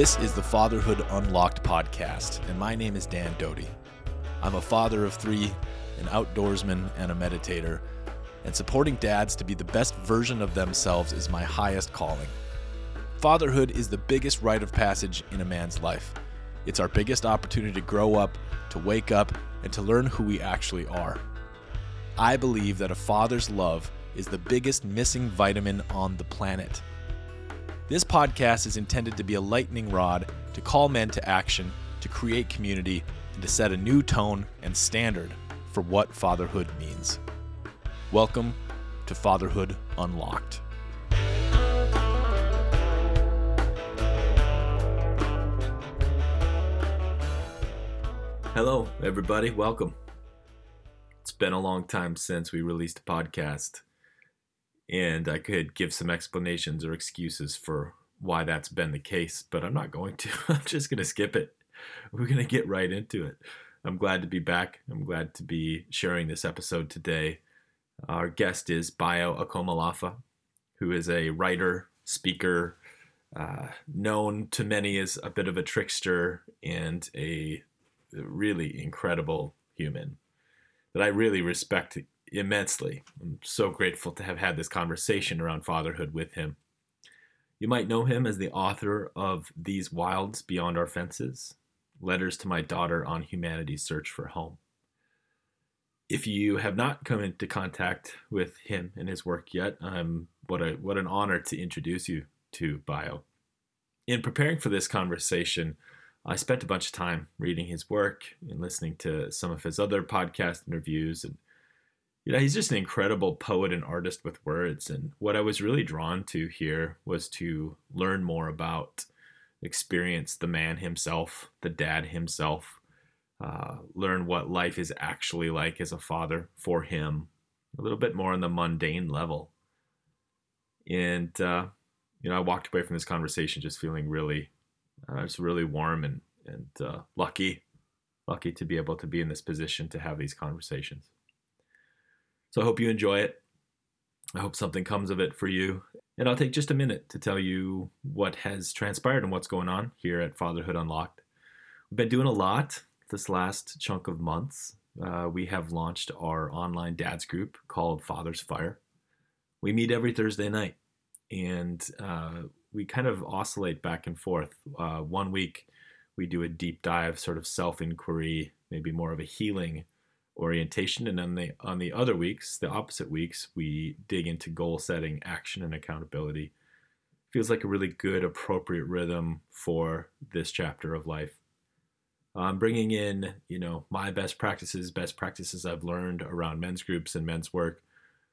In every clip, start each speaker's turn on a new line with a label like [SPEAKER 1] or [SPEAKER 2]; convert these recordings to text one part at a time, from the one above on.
[SPEAKER 1] This is the Fatherhood Unlocked podcast, and my name is Dan Doty. I'm a father of three, an outdoorsman, and a meditator, and supporting dads to be the best version of themselves is my highest calling. Fatherhood is the biggest rite of passage in a man's life. It's our biggest opportunity to grow up, to wake up, and to learn who we actually are. I believe that a father's love is the biggest missing vitamin on the planet. This podcast is intended to be a lightning rod to call men to action, to create community, and to set a new tone and standard for what fatherhood means. Welcome to Fatherhood Unlocked. Hello, everybody. Welcome. It's been a long time since we released a podcast, and I could give some explanations or excuses for why that's been the case, but I'm not going to. I'm just going to skip it. We're going to get right into it. I'm glad to be back. I'm glad to be sharing this episode today. Our guest is Bayo Akomolafe, who is a writer, speaker, uh, known to many as a bit of a trickster and a really incredible human that I really respect immensely. I'm so grateful to have had this conversation around fatherhood with him. You might know him as the author of These Wilds Beyond Our Fences Letters to My Daughter on Humanity's Search for Home. If you have not come into contact with him and his work yet, um, what, a, what an honor to introduce you to Bayo. In preparing for this conversation, I spent a bunch of time reading his work and listening to some of his other podcast interviews. And, you know, he's just an incredible poet and artist with words. And what I was really drawn to here was to learn more about, experience the man himself, the dad himself, uh, learn what life is actually like as a father for him, a little bit more on the mundane level. And, uh, you know, I walked away from this conversation just feeling really uh, it's really warm and and uh, lucky, lucky to be able to be in this position to have these conversations. So I hope you enjoy it. I hope something comes of it for you. And I'll take just a minute to tell you what has transpired and what's going on here at Fatherhood Unlocked. We've been doing a lot this last chunk of months. Uh, we have launched our online dads group called Father's Fire. We meet every Thursday night, and uh, we kind of oscillate back and forth. Uh, one week we do a deep dive, sort of self inquiry, maybe more of a healing orientation, and then the on the other weeks, the opposite weeks, we dig into goal setting, action, and accountability. Feels like a really good, appropriate rhythm for this chapter of life. I'm bringing in, you know, my best practices, best practices I've learned around men's groups and men's work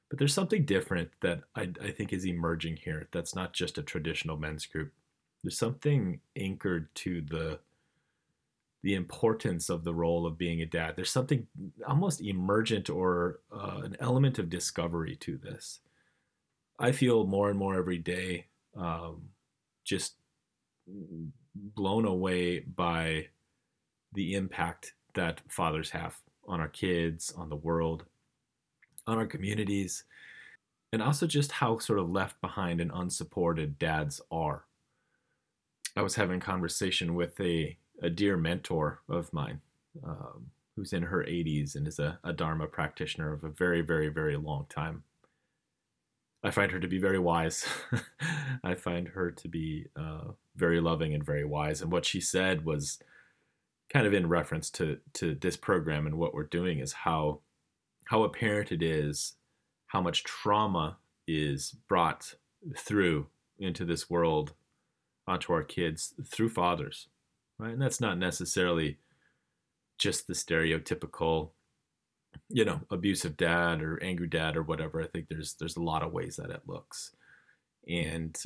[SPEAKER 1] but there's something different that I, I think is emerging here that's not just a traditional men's group. There's something anchored to the the importance of the role of being a dad. There's something almost emergent or uh, an element of discovery to this. I feel more and more every day um, just blown away by the impact that fathers have on our kids, on the world, on our communities, and also just how sort of left behind and unsupported dads are. I was having a conversation with a, a dear mentor of mine um, who's in her 80s and is a, a Dharma practitioner of a very, very, very long time. I find her to be very wise. I find her to be uh, very loving and very wise. And what she said was kind of in reference to to this program and what we're doing is how how apparent it is how much trauma is brought through into this world onto our kids through fathers right and that's not necessarily just the stereotypical you know abusive dad or angry dad or whatever i think there's there's a lot of ways that it looks and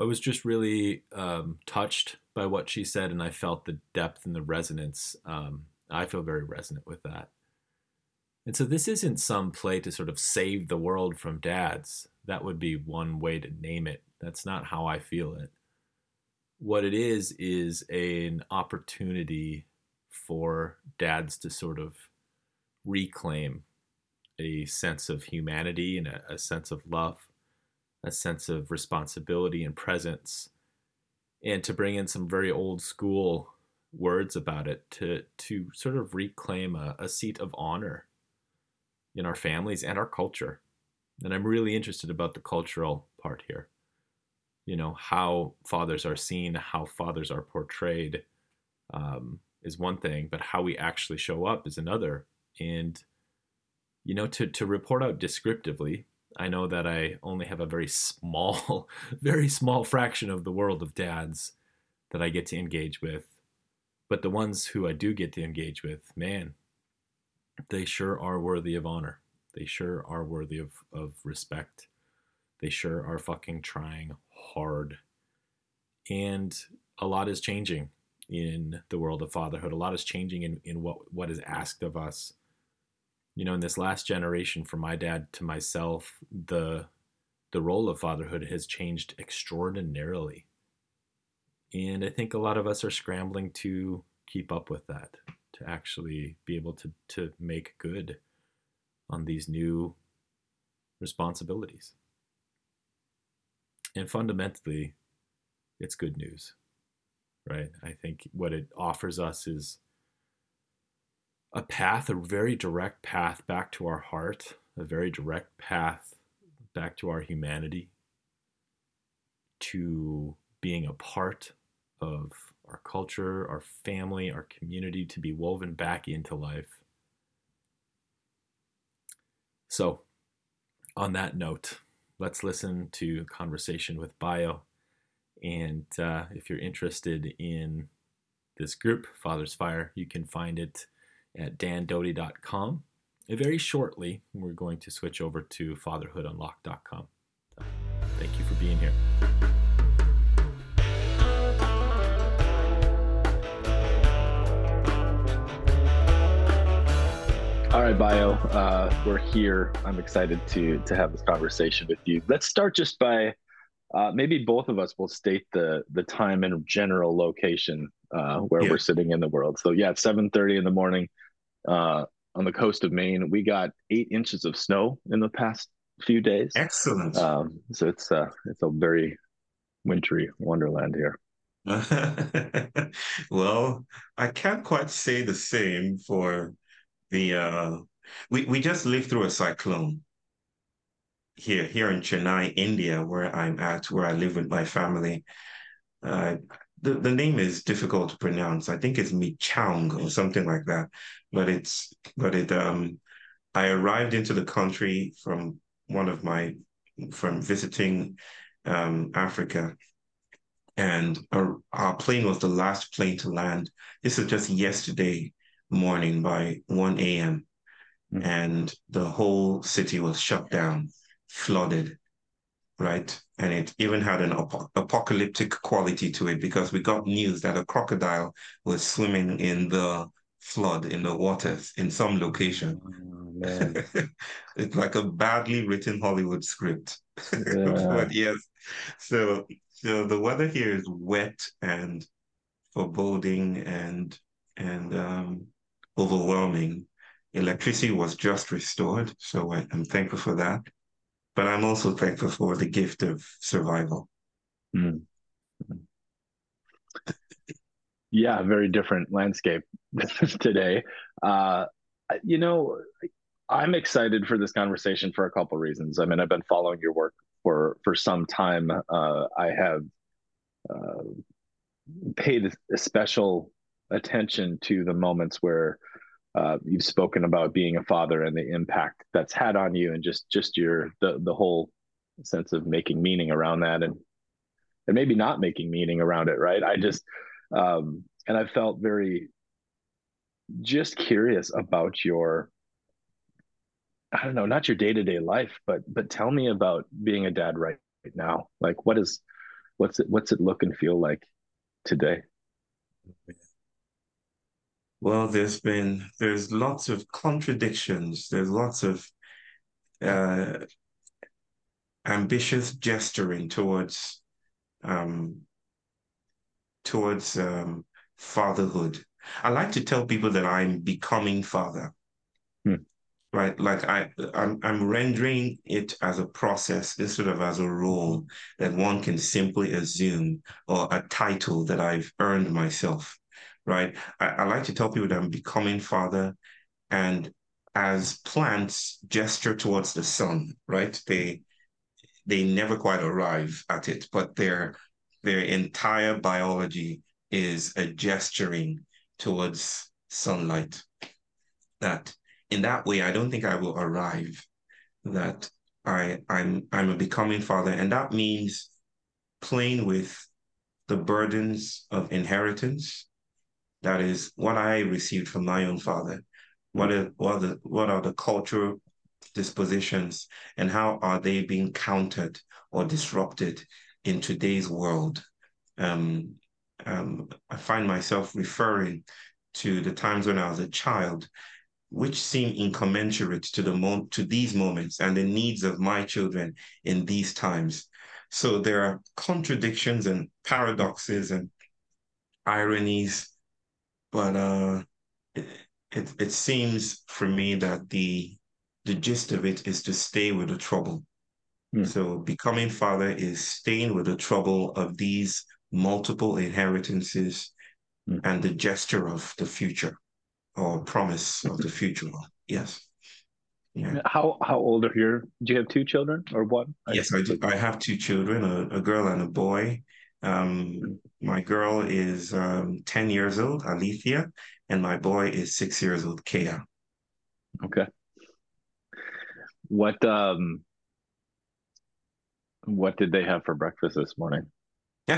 [SPEAKER 1] i was just really um, touched by what she said and i felt the depth and the resonance um, i feel very resonant with that and so this isn't some play to sort of save the world from dads. That would be one way to name it. That's not how I feel it. What it is, is an opportunity for dads to sort of reclaim a sense of humanity and a, a sense of love, a sense of responsibility and presence, and to bring in some very old school words about it to to sort of reclaim a, a seat of honor in our families and our culture. And I'm really interested about the cultural part here. You know, how fathers are seen, how fathers are portrayed um, is one thing, but how we actually show up is another. And, you know, to, to report out descriptively, I know that I only have a very small, very small fraction of the world of dads that I get to engage with. But the ones who I do get to engage with, man, they sure are worthy of honor. They sure are worthy of, of respect. They sure are fucking trying hard. And a lot is changing in the world of fatherhood. A lot is changing in, in what, what is asked of us. You know, in this last generation, from my dad to myself, the the role of fatherhood has changed extraordinarily. And I think a lot of us are scrambling to keep up with that to actually be able to to make good on these new responsibilities. And fundamentally, it's good news, right? I think what it offers us is a path, a very direct path back to our heart, a very direct path back to our humanity, to being a part of our culture, our family, our community to be woven back into life. So, on that note, let's listen to conversation with Bayo. And uh, if you're interested in this group, Father's Fire, you can find it at dandoty.com. And very shortly, we're going to switch over to fatherhoodunlocked.com. thank you for being here.
[SPEAKER 2] All right, Bayo, uh, we're here. I'm excited to to have this conversation with you. Let's start just by uh, maybe both of us will state the the time and general location uh, where yeah. we're sitting in the world. So yeah, it's 7:30 in the morning uh, on the coast of Maine. We got eight inches of snow in the past few days.
[SPEAKER 3] Excellent.
[SPEAKER 2] Um, so it's uh, it's a very wintry wonderland here.
[SPEAKER 3] well, I can't quite say the same for the uh, we we just lived through a cyclone here here in Chennai, India, where I'm at, where I live with my family. Uh, the the name is difficult to pronounce. I think it's Michaung or something like that. But it's but it um I arrived into the country from one of my from visiting um, Africa, and our, our plane was the last plane to land. This is just yesterday, morning by 1 a.m. Mm. And the whole city was shut down, flooded, right? And it even had an ap- apocalyptic quality to it because we got news that a crocodile was swimming in the flood in the waters in some location. Oh, it's like a badly written Hollywood script. Yeah. but yes, so so the weather here is wet and foreboding and and um, overwhelming. Electricity was just restored, so I, am thankful for that. But I'm also thankful for the gift of survival. Mm.
[SPEAKER 2] Yeah, very different landscape today. Uh, you know, I'm excited for this conversation for a couple reasons. I mean, I've been following your work for for some time. Uh, I have uh, paid a special attention to the moments where uh, you've spoken about being a father and the impact that's had on you and just just your the the whole sense of making meaning around that and and maybe not making meaning around it right? I just um and i felt very just curious about your i don't know not your day-to-day life but but tell me about being a dad right, right now. Like what is what's it what's it look and feel like today
[SPEAKER 3] well, there's been there's lots of contradictions. There's lots of uh, ambitious gesturing towards um, towards um, fatherhood. I like to tell people that I'm becoming father. Hmm. right? Like I, I'm, I'm rendering it as a process instead of as a role that one can simply assume or a title that I've earned myself, right? I, I like to tell people that I'm becoming father, and as plants gesture towards the sun, right? They they never quite arrive at it, but their their entire biology is a gesturing towards sunlight. That in that way, I don't think I will arrive. That I I'm I'm a becoming father, and that means playing with the burdens of inheritance. That is what I received from my own father. What are what are the what are the cultural dispositions and how are they being countered or disrupted in today's world? Um, um, I find myself referring to the times when I was a child which seem incommensurate to the mo- to these moments and the needs of my children in these times. So there are contradictions and paradoxes and ironies, but uh, it, it, it seems for me that the the gist of it is to stay with the trouble. Hmm. So becoming father is staying with the trouble of these multiple inheritances hmm. and the gesture of the future or promise of the future. Yes.
[SPEAKER 2] Yeah. How how old are your? Do you have two children or one?
[SPEAKER 3] Yes, I do. I have two children, a, a girl and a boy. Um, my girl is um, ten years old, Alethea, and my boy is six years old, Kea.
[SPEAKER 2] Okay. What um, what did they have for breakfast this morning?
[SPEAKER 3] oh,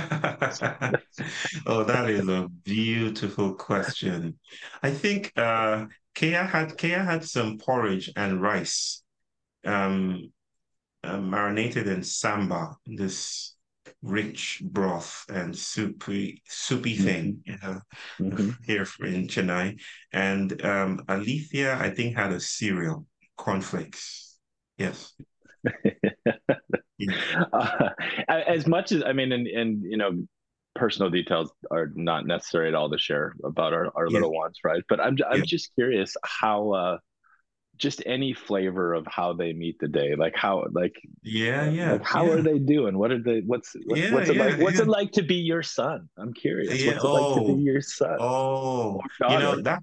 [SPEAKER 3] that is a beautiful question. I think uh Kea had Kea had some porridge and rice, um, uh, marinated in sambar, this rich broth and soupy soupy mm-hmm. thing mm-hmm. here in Chennai. And um, Alethea, I think, had a cereal, cornflakes. Yes.
[SPEAKER 2] uh, as much as I mean, and and you know, personal details are not necessary at all to share about our, our yeah. little ones, right? But I'm I'm yeah. just curious how uh just any flavor of how they meet the day like how like
[SPEAKER 3] yeah yeah
[SPEAKER 2] like how
[SPEAKER 3] yeah.
[SPEAKER 2] are they doing what are they what's what, yeah, what's it like what's it like to be your son i'm curious what's it oh, like to be oh, your son
[SPEAKER 3] oh you know that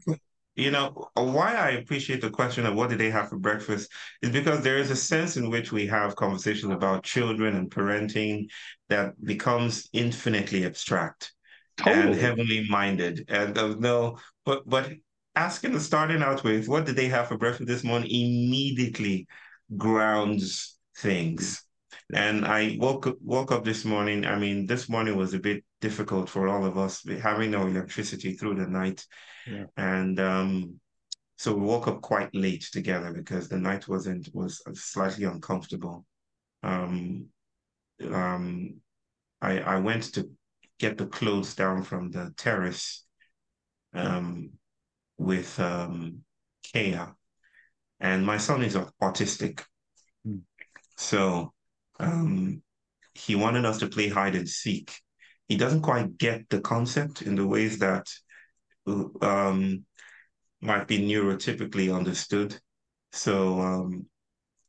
[SPEAKER 3] you know, why I appreciate the question of what did they have for breakfast is because there is a sense in which we have conversations about children and parenting that becomes infinitely abstract totally. and heavenly minded. And uh, no, but but asking starting out with what did they have for breakfast this morning immediately grounds things. And I woke woke up this morning. I mean, this morning was a bit difficult for all of us having no electricity through the night yeah. And um, so we woke up quite late together because the night wasn't was slightly uncomfortable. Um, um, I I went to get the clothes down from the terrace um, with um, Kea, and my son is autistic, mm. so um, he wanted us to play hide and seek. He doesn't quite get the concept in the ways that um, might be neurotypically understood. So um,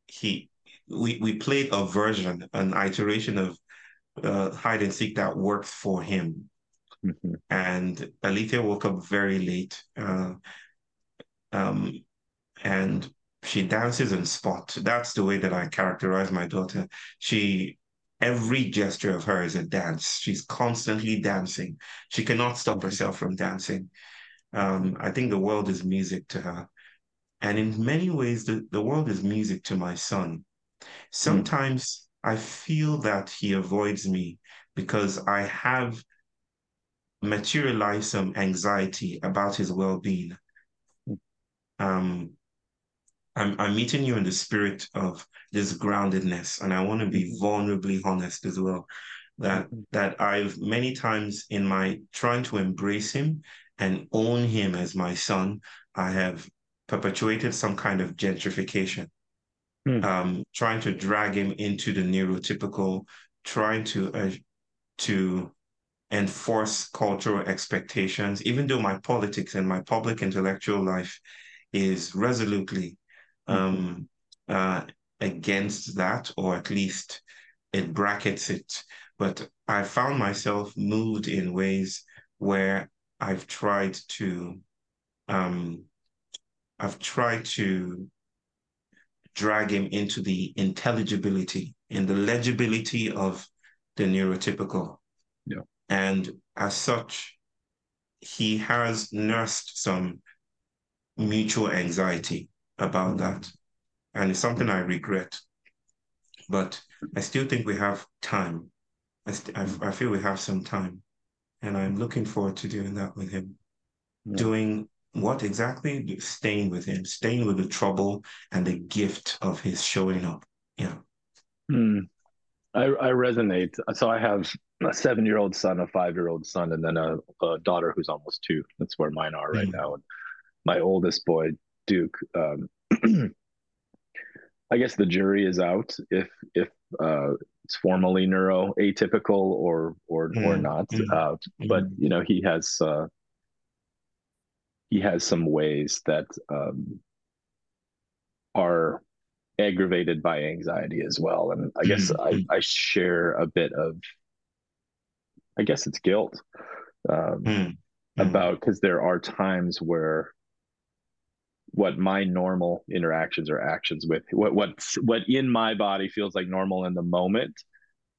[SPEAKER 3] he, we we played a version, an iteration of uh, hide and seek that works for him. Mm-hmm. And Alethea woke up very late, uh, um, and she dances and spot. That's the way that I characterize my daughter. She every gesture of her is a dance. She's constantly dancing. She cannot stop mm-hmm. herself from dancing. Um, I think the world is music to her. And in many ways, the, the world is music to my son. Sometimes mm. I feel that he avoids me because I have materialized some anxiety about his well being. Mm. Um, I'm, I'm meeting you in the spirit of this groundedness, and I want to be mm-hmm. vulnerably honest as well. That mm-hmm. that I've many times in my trying to embrace him and own him as my son, I have perpetuated some kind of gentrification, hmm. um, trying to drag him into the neurotypical, trying to uh, to enforce cultural expectations, even though my politics and my public intellectual life is resolutely um, uh, against that, or at least it brackets it. But I found myself moved in ways where I've tried to, um, I've tried to drag him into the intelligibility and the legibility of the neurotypical. And as such, he has nursed some mutual anxiety about that. And it's something I regret. But I still think we have time. I, st- I, I feel we have some time. And I'm looking forward to doing that with him. Yeah. Doing what exactly? Staying with him, staying with the trouble and the gift of his showing up. Yeah.
[SPEAKER 2] Hmm. I, I resonate. So I have a seven year old son, a five year old son, and then a, a, daughter who's almost two. That's where mine are right mm. now. And my oldest boy, Duke, um, I guess the jury is out if if uh, it's formally neuro atypical or or mm. or not. Mm. Uh, but you know he has uh, he has some ways that um, are aggravated by anxiety as well. And I guess I, I share a bit of, I guess it's guilt um, mm. about because there are times where what my normal interactions or actions with what what what in my body feels like normal in the moment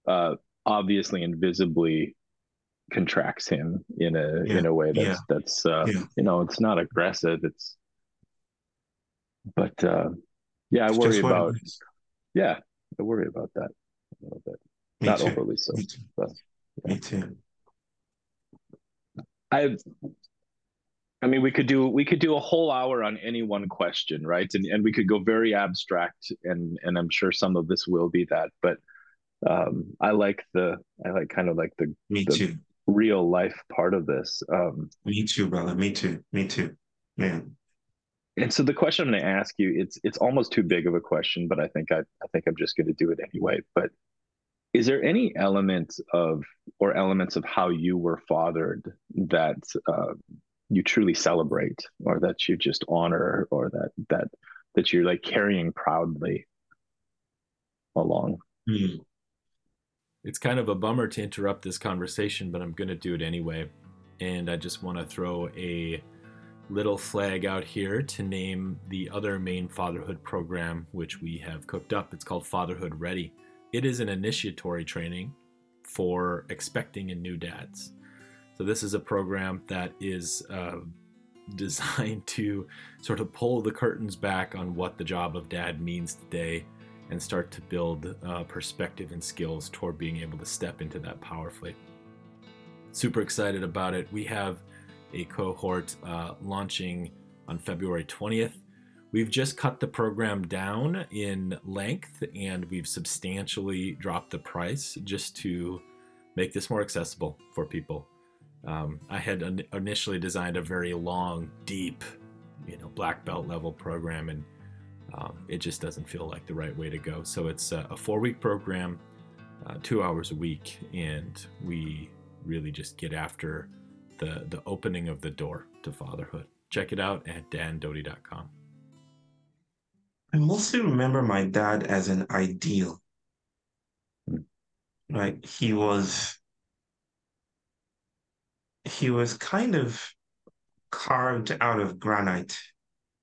[SPEAKER 2] uh obviously invisibly contracts him in a yeah. in a way that's yeah. that's uh yeah. you know it's not aggressive it's but uh yeah, I worry about. Yeah, I worry about that a little bit. Me Not too. overly so.
[SPEAKER 3] Me too. But, yeah. Me too.
[SPEAKER 2] I. I mean, we could do we could do a whole hour on any one question, right? And and we could go very abstract, and and I'm sure some of this will be that. But um, I like the I like kind of like the
[SPEAKER 3] me
[SPEAKER 2] the
[SPEAKER 3] too
[SPEAKER 2] real life part of this. Um,
[SPEAKER 3] me too, brother. Me too. Me too. Man,
[SPEAKER 2] and so the question I'm going to ask you, it's it's almost too big of a question, but I think I, I think I'm just going to do it anyway. But is there any element of or elements of how you were fathered that uh, you truly celebrate, or that you just honor, or that that that you're like carrying proudly along?
[SPEAKER 1] Mm. It's kind of a bummer to interrupt this conversation, but I'm going to do it anyway. And I just want to throw a little flag out here to name the other main fatherhood program which we have cooked up. It's called Fatherhood Ready. It is an initiatory training for expecting and new dads. So, this is a program that is uh, designed to sort of pull the curtains back on what the job of dad means today and start to build uh, perspective and skills toward being able to step into that powerfully. Super excited about it. We have a cohort uh, launching on February 20th. We've just cut the program down in length and we've substantially dropped the price just to make this more accessible for people. Um, I had initially designed a very long, deep, you know, black belt level program, and um, it just doesn't feel like the right way to go. So it's a, a four week program, uh, two hours a week, and we really just get after the, the opening of the door to fatherhood. Check it out at dandoty.com.
[SPEAKER 3] I mostly remember my dad as an ideal. Right? He was he was kind of carved out of granite.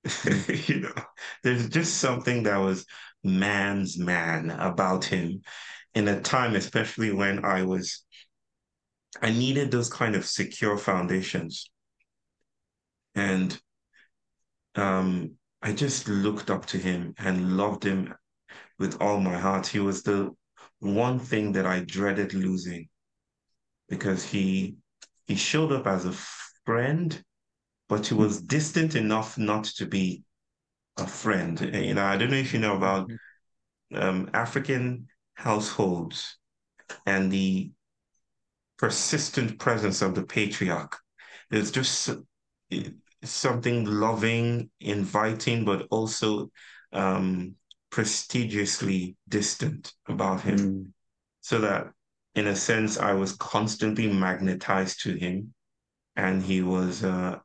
[SPEAKER 3] you know, there's just something that was man's man about him in a time, especially when I was I needed those kind of secure foundations. And um, I just looked up to him and loved him with all my heart. He was the one thing that I dreaded losing because he he showed up as a friend, but he was distant enough not to be a friend. You know, I don't know if you know about mm-hmm. um, African households and the persistent presence of the patriarch. There's just something loving, inviting, but also um, prestigiously distant about him. Mm. So that, in a sense, I was constantly magnetized to him. And he was, uh,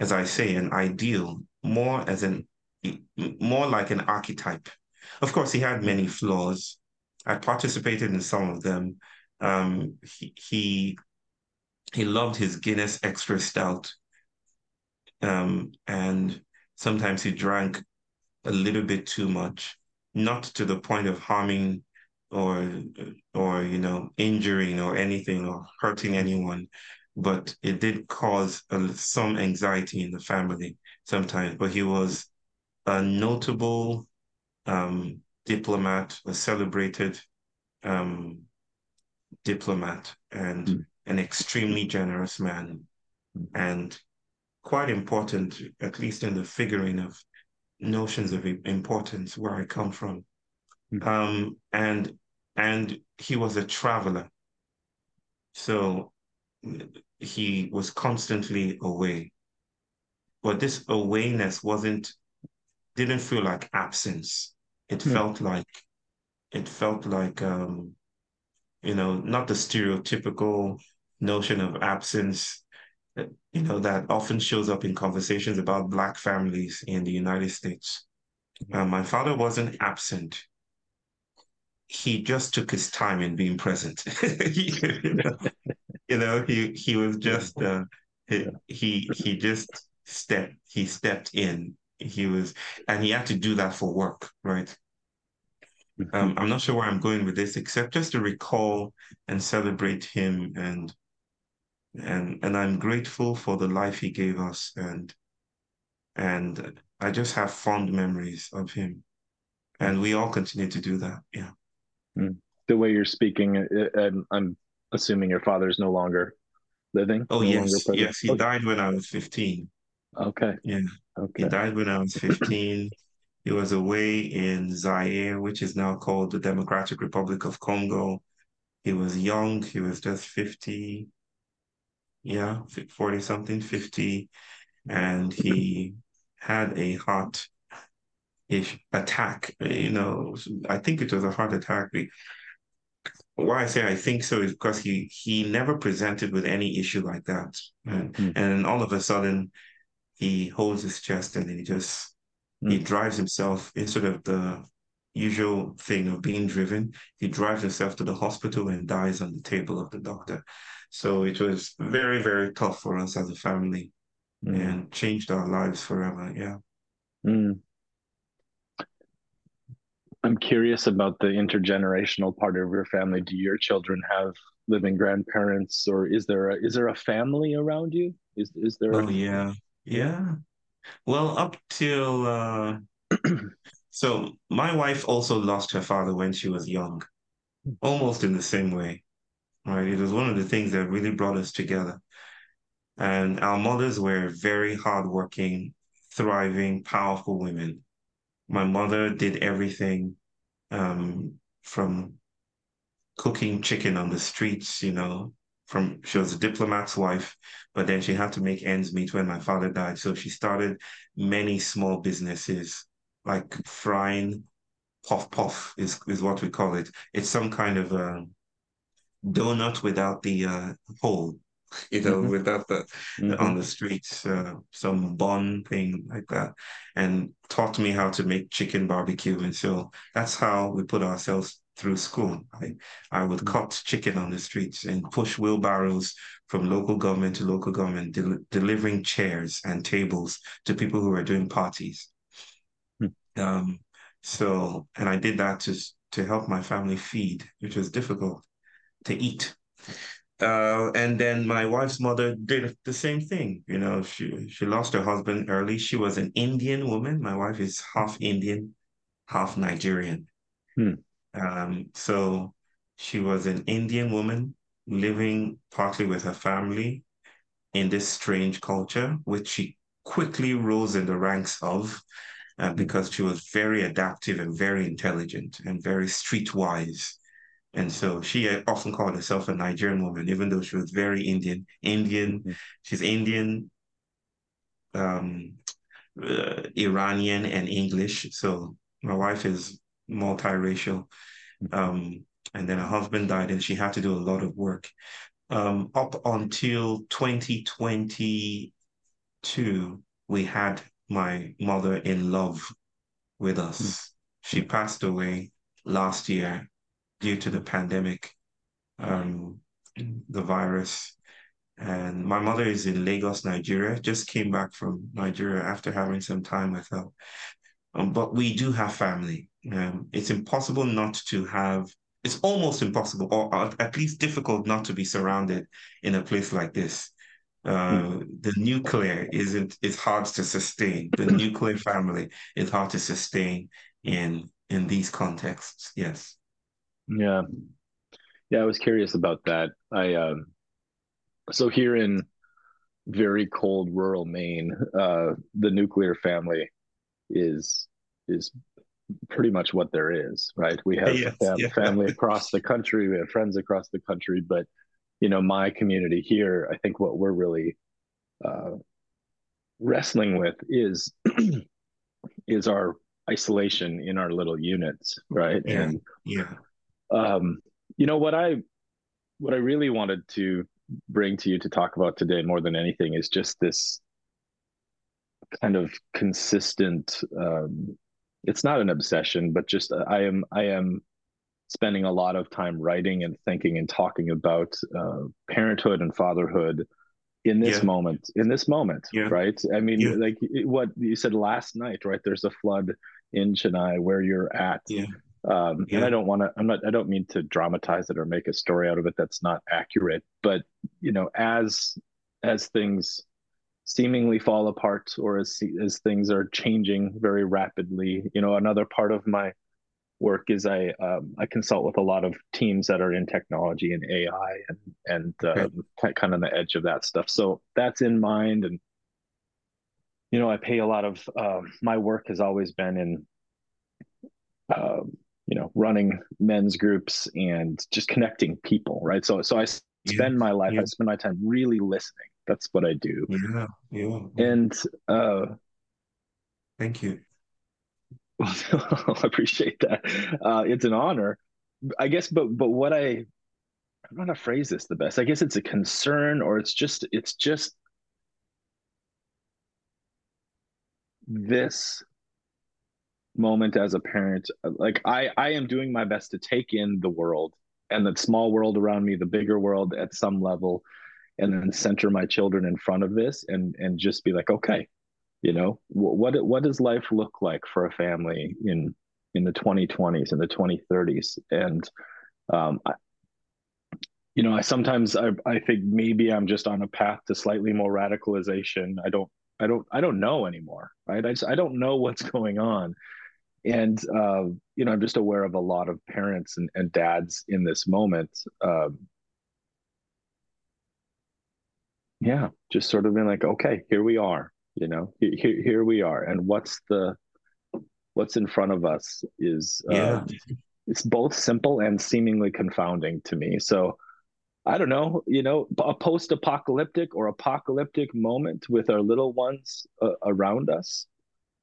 [SPEAKER 3] as I say, an ideal, more as an more like an archetype. Of course, he had many flaws. I participated in some of them. Um, he, he he loved his Guinness Extra Stout, um, and sometimes he drank a little bit too much, not to the point of harming or or you know injuring or anything or hurting anyone, but it did cause a, some anxiety in the family sometimes. But he was a notable um, diplomat, a celebrated um, diplomat, and mm. an extremely generous man, and quite important, at least in the figuring of notions of importance where I come from. Mm. Um, and and he was a traveler, so he was constantly away. But this awayness wasn't didn't feel like absence. It hmm. felt like it felt like um, you know, not the stereotypical notion of absence, you know, that often shows up in conversations about Black families in the United States. Uh, my father wasn't absent. He just took his time in being present. you, know? you know, he he was just uh, he, he he just stepped he stepped in he was, and he had to do that for work, right? Um, I'm not sure where I'm going with this, except just to recall and celebrate him, and and and I'm grateful for the life he gave us, and and I just have fond memories of him, and we all continue to do that. Yeah.
[SPEAKER 2] Hmm. The way you're speaking, uh, I'm assuming your father is no longer living.
[SPEAKER 3] Oh no yes, yes, he died when I was 15.
[SPEAKER 2] Okay.
[SPEAKER 3] Yeah. Okay. He died when I was 15. he was away in Zaire, which is now called the Democratic Republic of Congo. He was young. He was just 50. Yeah, 40 something, 50. And he had a heart ish attack. You know, I think it was a heart attack. Why I say I think so is because he he never presented with any issue like that, and, mm-hmm. and all of a sudden he holds his chest and he just mm. he drives himself instead of the usual thing of being driven he drives himself to the hospital and dies on the table of the doctor so it was very very tough for us as a family mm. and changed our lives forever yeah mm.
[SPEAKER 2] i'm curious about the intergenerational part of your family do your children have living grandparents or is there a is there a family around you is is there
[SPEAKER 3] oh a... yeah yeah. Well, up till uh, so my wife also lost her father when she was young, almost in the same way. Right. It was one of the things that really brought us together. And our mothers were very hardworking, thriving, powerful women. My mother did everything um, from cooking chicken on the streets, you know, from she was a diplomat's wife, but then she had to make ends meet when my father died. So she started many small businesses like frying puff puff is is what we call it. It's some kind of a donut without the uh, hole, you know, mm-hmm. without the mm-hmm. on the streets, uh, some bun thing like that, and taught me how to make chicken barbecue. And so that's how we put ourselves through school. I, I would mm. cut chicken on the streets and push wheelbarrows from local government to local government, del- delivering chairs and tables to people who were doing parties. Hmm. Um, so, and I did that to to help my family feed, which was difficult to eat. Uh, and then my wife's mother did the same thing. You know, she she lost her husband early. She was an Indian woman. My wife is half Indian, half Nigerian. Hmm. Um, so she was an Indian woman living partly with her family in this strange culture, which she quickly rose in the ranks of uh, because she was very adaptive and very intelligent and very streetwise. And so she often called herself a Nigerian woman, even though she was very Indian. Indian, mm-hmm. she's Indian, um, uh, Iranian, and English. So my wife is multiracial. Um, and then her husband died, and she had to do a lot of work. Um, up until 2022, we had my mother in love with us. Mm. She passed away last year due to the pandemic, um, the virus. And my mother is in Lagos, Nigeria, just came back from Nigeria after having some time with her. Um, but we do have family. Um, it's impossible not to have, it's almost impossible, or at least difficult not to be surrounded in a place like this. Uh. The nuclear isn't, it's hard to sustain. The nuclear family is hard to sustain in in these contexts. Yes.
[SPEAKER 2] Yeah. Yeah, I was curious about that. I um so here in very cold rural Maine, uh, the nuclear family is is pretty much what there is, right? We have yes, fam- yeah. family across the country, we have friends across the country, but you know, my community here, I think what we're really uh, wrestling with is is our isolation in our little units, right?
[SPEAKER 3] Yeah. And yeah,
[SPEAKER 2] um, you know what I what I really wanted to bring to you to talk about today more than anything is just this kind of consistent um, it's not an obsession but just uh, i am i am spending a lot of time writing and thinking and talking about uh, parenthood and fatherhood in this yeah. moment in this moment yeah. right i mean yeah. like what you said last night right there's a flood in chennai where you're at
[SPEAKER 3] yeah
[SPEAKER 2] um, yeah. and i don't want to i'm not i don't mean to dramatize it or make a story out of it that's not accurate but you know as as things seemingly fall apart or as as things are changing very rapidly you know another part of my work is i um, i consult with a lot of teams that are in technology and ai and and okay. um, kind of on the edge of that stuff so that's in mind and you know i pay a lot of uh, my work has always been in um, you know running men's groups and just connecting people right? So so i spend yeah, my life yeah. i spend my time really listening. That's what i do.
[SPEAKER 3] Yeah yeah.
[SPEAKER 2] And uh
[SPEAKER 3] thank you.
[SPEAKER 2] I appreciate that. Uh it's an honor. I guess but but what i i'm not to phrase this the best. I guess it's a concern or it's just it's just this moment as a parent like i i am doing my best to take in the world and the small world around me the bigger world at some level and then center my children in front of this and and just be like okay you know what what does life look like for a family in in the 2020s and the 2030s and um I, you know i sometimes I, I think maybe i'm just on a path to slightly more radicalization. I don't i don't i don't know anymore right? I just i don't know what's going on and uh, you know i'm just aware of a lot of parents and, and dads in this moment um, yeah just sort of being like okay here we are you know here, here we are. And what's the what's in front of us is uh, it's both simple and seemingly confounding to me. So i don't know you know a post-apocalyptic or apocalyptic moment with our little ones uh, around us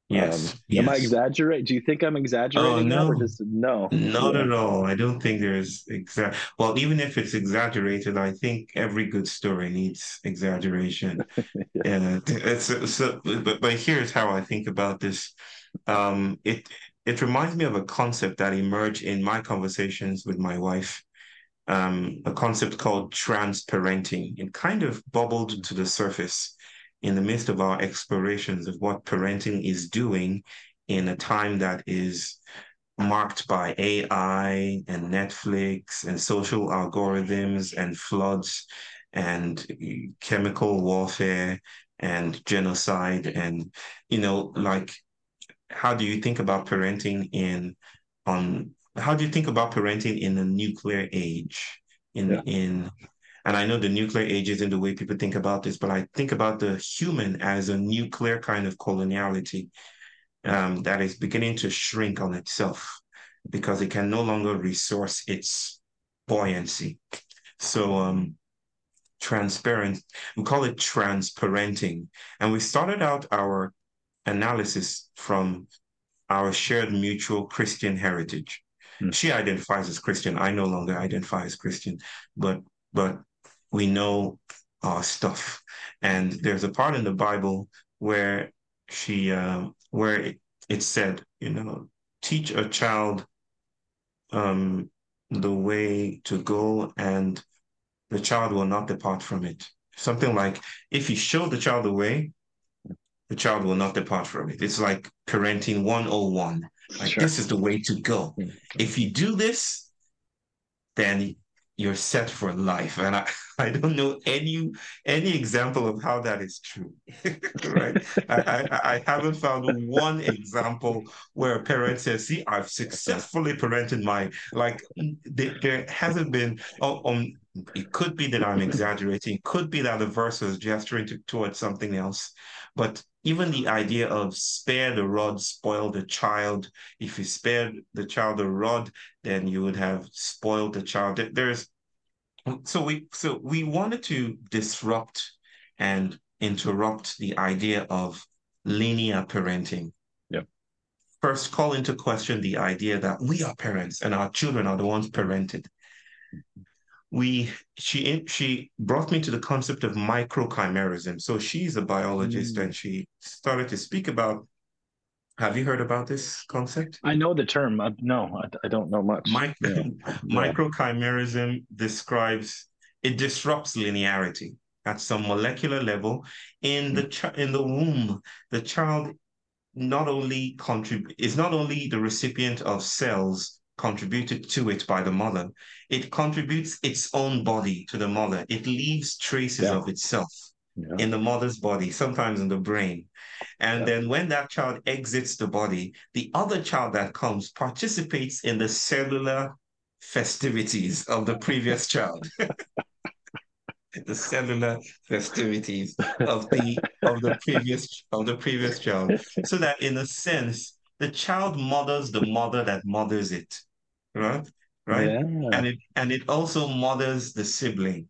[SPEAKER 3] Yes,
[SPEAKER 2] um, yes. Am I exaggerating? Do you think I'm exaggerating?
[SPEAKER 3] Oh, no.
[SPEAKER 2] Just, no.
[SPEAKER 3] Not yeah. at all. I don't think there's exact. Well, even if it's exaggerated, I think every good story needs exaggeration. yeah. it's so. But, but here's how I think about this. Um, it it reminds me of a concept that emerged in my conversations with my wife. Um, a concept called transparenting. It kind of bubbled to the surface in the midst of our explorations of what parenting is doing in a time that is marked by AI and Netflix and social algorithms and floods and chemical warfare and genocide and you know like how do you think about parenting in on how do you think about parenting in a nuclear age in yeah. in and I know the nuclear age isn't the way people think about this, but I think about the human as a nuclear kind of coloniality um, that is beginning to shrink on itself because it can no longer resource its buoyancy. So, um, transparent, we call it transparenting. And we started out our analysis from our shared mutual Christian heritage. Mm. She identifies as Christian. I no longer identify as Christian, but but we know our stuff. And there's a part in the Bible where she um, where it, it said, you know, teach a child um, the way to go, and the child will not depart from it. Something like if you show the child the way, the child will not depart from it. It's like parenting 101. Like sure. this is the way to go. Mm-hmm. If you do this, then you're set for life. And I, I don't know any any example of how that is true. right? I, I, I haven't found one example where a parent says, see, I've successfully parented my like there, hasn't been oh, um, it could be that I'm exaggerating, it could be that the verse was gesturing to, towards something else. But even the idea of spare the rod, spoil the child. If you spared the child the rod, then you would have spoiled the child. There's so we so we wanted to disrupt and interrupt the idea of linear parenting.
[SPEAKER 2] Yep.
[SPEAKER 3] First, call into question the idea that we are parents and our children are the ones parented. We she she brought me to the concept of microchimerism. So she's a biologist mm. and she started to speak about have you heard about this concept?
[SPEAKER 2] I know the term. Uh, no, I, I, don't know much.
[SPEAKER 3] Yeah. Microchimerism describes it disrupts linearity at some molecular level in the ch- in the womb. The child not only contribute is not only the recipient of cells contributed to it by the mother, it contributes its own body to the mother. It leaves traces yeah. of itself yeah. in the mother's body, sometimes in the brain. And yeah. then when that child exits the body, the other child that comes participates in the cellular festivities of the previous child. the cellular festivities of the of the previous of the previous child. So that in a sense, the child mothers the mother that mothers it. Right? Right? Yeah. And it and it also mothers the sibling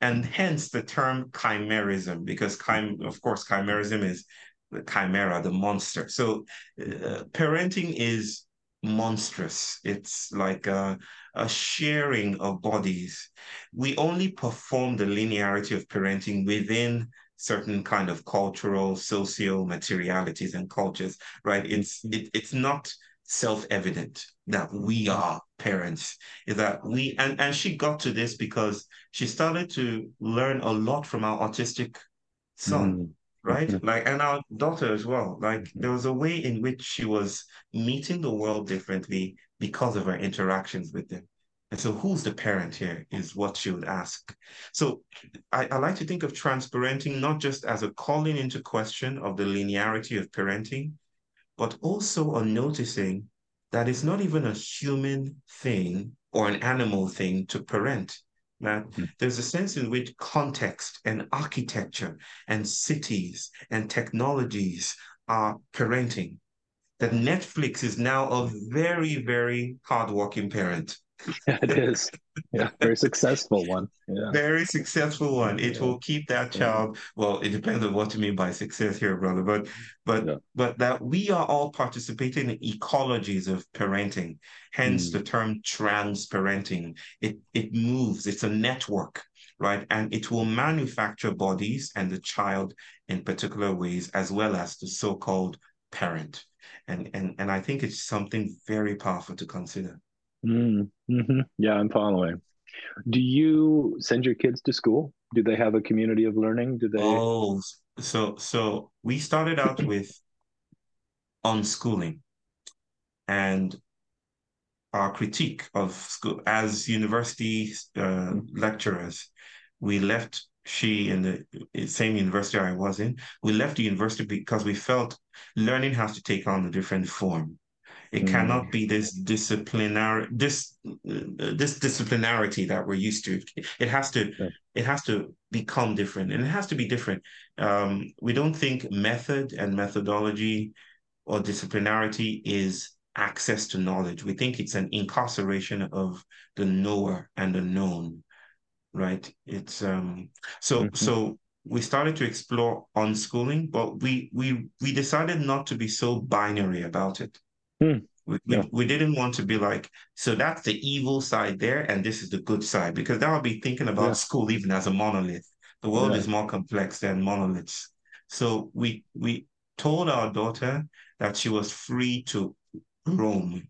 [SPEAKER 3] and hence the term chimerism, because chim- of course, chimerism is the chimera, the monster. So uh, parenting is monstrous. It's like a, a sharing of bodies. We only perform the linearity of parenting within certain kind of cultural, social materialities and cultures, right? It's it, it's not self-evident that we are parents is that we and and she got to this because she started to learn a lot from our autistic son mm. right mm-hmm. like and our daughter as well like mm-hmm. there was a way in which she was meeting the world differently because of her interactions with them and so who's the parent here is what she would ask so I, I like to think of transparenting not just as a calling into question of the linearity of parenting but also on noticing that it's not even a human thing or an animal thing to parent. That mm-hmm. there's a sense in which context and architecture and cities and technologies are parenting. That Netflix is now a very, very hardworking parent.
[SPEAKER 2] Yeah, it is. Yeah, very successful one. Yeah.
[SPEAKER 3] Very successful one. It yeah. will keep that child. Well, it depends on what you mean by success here, brother. But but yeah. but that we are all participating in ecologies of parenting. Hence mm. the term transparenting. It it moves. It's a network, right? And it will manufacture bodies and the child in particular ways, as well as the so-called parent. And and and I think it's something very powerful to consider.
[SPEAKER 2] Mm, hmm Yeah, I'm following. Do you send your kids to school? Do they have a community of learning? Do they?
[SPEAKER 3] Oh, so so we started out with unschooling, and our critique of school as university uh, lecturers. We left she in the same university I was in. We left the university because we felt learning has to take on a different form. It mm. cannot be this disciplinary this this disciplinarity that we're used to. It has to yeah. it has to become different, and it has to be different. Um, we don't think method and methodology or disciplinarity is access to knowledge. We think it's an incarceration of the knower and the known, right? It's um so mm-hmm. so we started to explore unschooling, but we we we decided not to be so binary about it. Hmm. We, yeah. we, we, didn't want to be like, so that's the evil side there, and this is the good side, because that would be thinking about yeah. school even as a monolith. The world yeah. is more complex than monoliths. So we we told our daughter that she was free to roam,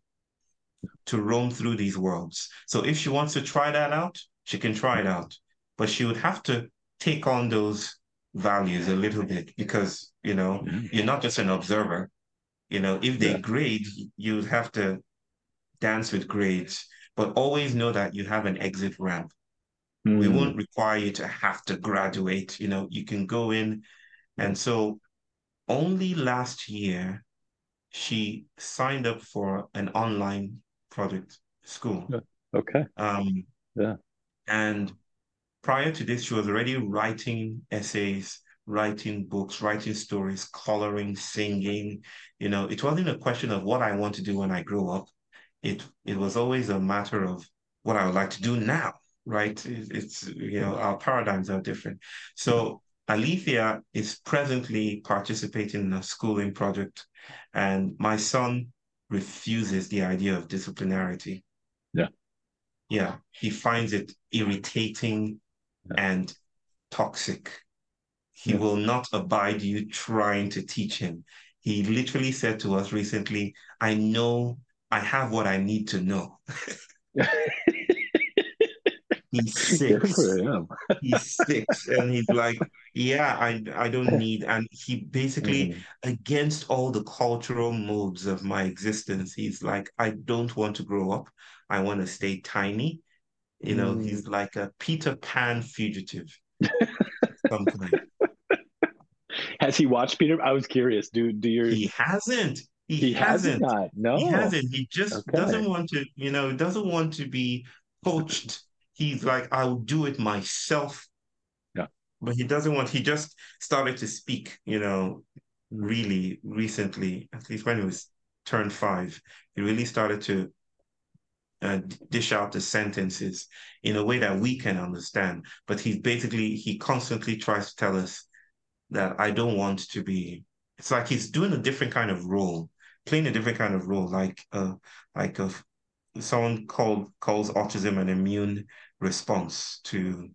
[SPEAKER 3] to roam through these worlds. So if she wants to try that out, she can try it out. But she would have to take on those values a little bit because, you know, mm-hmm. you're not just an observer. You know, if they yeah. grade, you have to dance with grades, but always know that you have an exit ramp. Mm. We won't require you to have to graduate. You know, you can go in. And so only last year, she signed up for an online project school.
[SPEAKER 2] Yeah. Okay.
[SPEAKER 3] Um,
[SPEAKER 2] yeah.
[SPEAKER 3] And prior to this, she was already writing essays, writing books, writing stories, coloring, singing. You know, it wasn't a question of what I want to do when I grow up. It it was always a matter of what I would like to do now, right? It's you know our paradigms are different. So Alethea is presently participating in a schooling project, and my son refuses the idea of disciplinarity.
[SPEAKER 2] Yeah.
[SPEAKER 3] Yeah. He finds it irritating yeah. and toxic. He yeah. will not abide you trying to teach him. He literally said to us recently, I know I have what I need to know. he's six. he's six, and he's like, "Yeah, I I don't need." And he basically, mm. against all the cultural modes of my existence, he's like, "I don't want to grow up. I want to stay tiny." You know, mm. he's like a Peter Pan fugitive.
[SPEAKER 2] Has he watched Peter? I was curious. Do do your
[SPEAKER 3] he hasn't. He, he hasn't.
[SPEAKER 2] hasn't. No,
[SPEAKER 3] he hasn't. He just okay. doesn't want to. You know, doesn't want to be coached he's like, I'll do it myself.
[SPEAKER 2] Yeah.
[SPEAKER 3] But he doesn't want, he just started to speak, you know, really recently, at least when he was turned five, he really started to uh, dish out the sentences in a way that we can understand. But he's basically, he constantly tries to tell us that I don't want to be, it's like he's doing a different kind of role, playing a different kind of role, like, uh, like a, someone called calls autism an immune response to